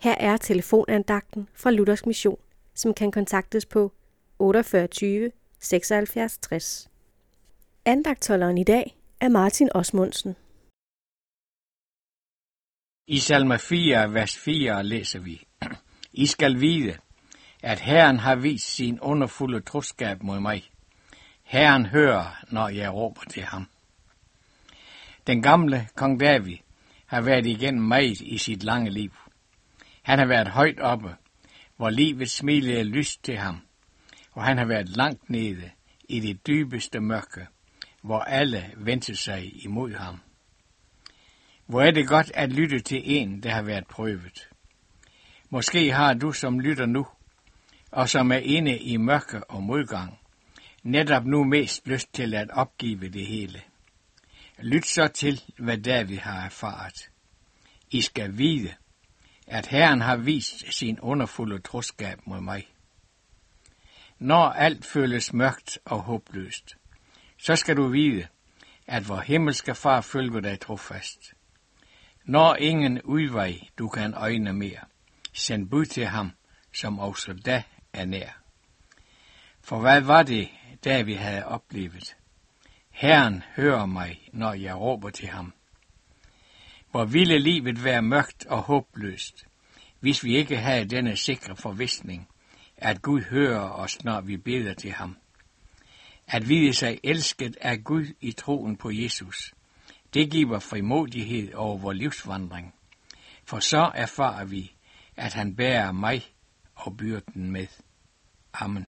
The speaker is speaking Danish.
Her er telefonandagten fra Luthers Mission, som kan kontaktes på 48 76 60. Andagtholderen i dag er Martin Osmundsen. I salme 4, vers 4 læser vi, I skal vide, at Herren har vist sin underfulde troskab mod mig. Herren hører, når jeg råber til ham. Den gamle kong David har været igennem meget i sit lange liv. Han har været højt oppe, hvor livet smilede lyst til ham, og han har været langt nede i det dybeste mørke, hvor alle vendte sig imod ham. Hvor er det godt at lytte til en, der har været prøvet. Måske har du, som lytter nu, og som er inde i mørke og modgang, netop nu mest lyst til at opgive det hele. Lyt så til, hvad David har erfaret. I skal vide, at Herren har vist sin underfulde troskab mod mig. Når alt føles mørkt og håbløst, så skal du vide, at vor himmelske far følger dig trofast. Når ingen udvej du kan øjne mere, send bud til ham, som også da er nær. For hvad var det, David havde oplevet? Herren hører mig, når jeg råber til ham. Hvor ville livet være mørkt og håbløst, hvis vi ikke havde denne sikre forvisning, at Gud hører os, når vi beder til ham. At vide sig elsket af Gud i troen på Jesus, det giver frimodighed over vores livsvandring. For så erfarer vi, at han bærer mig og byrden med. Amen.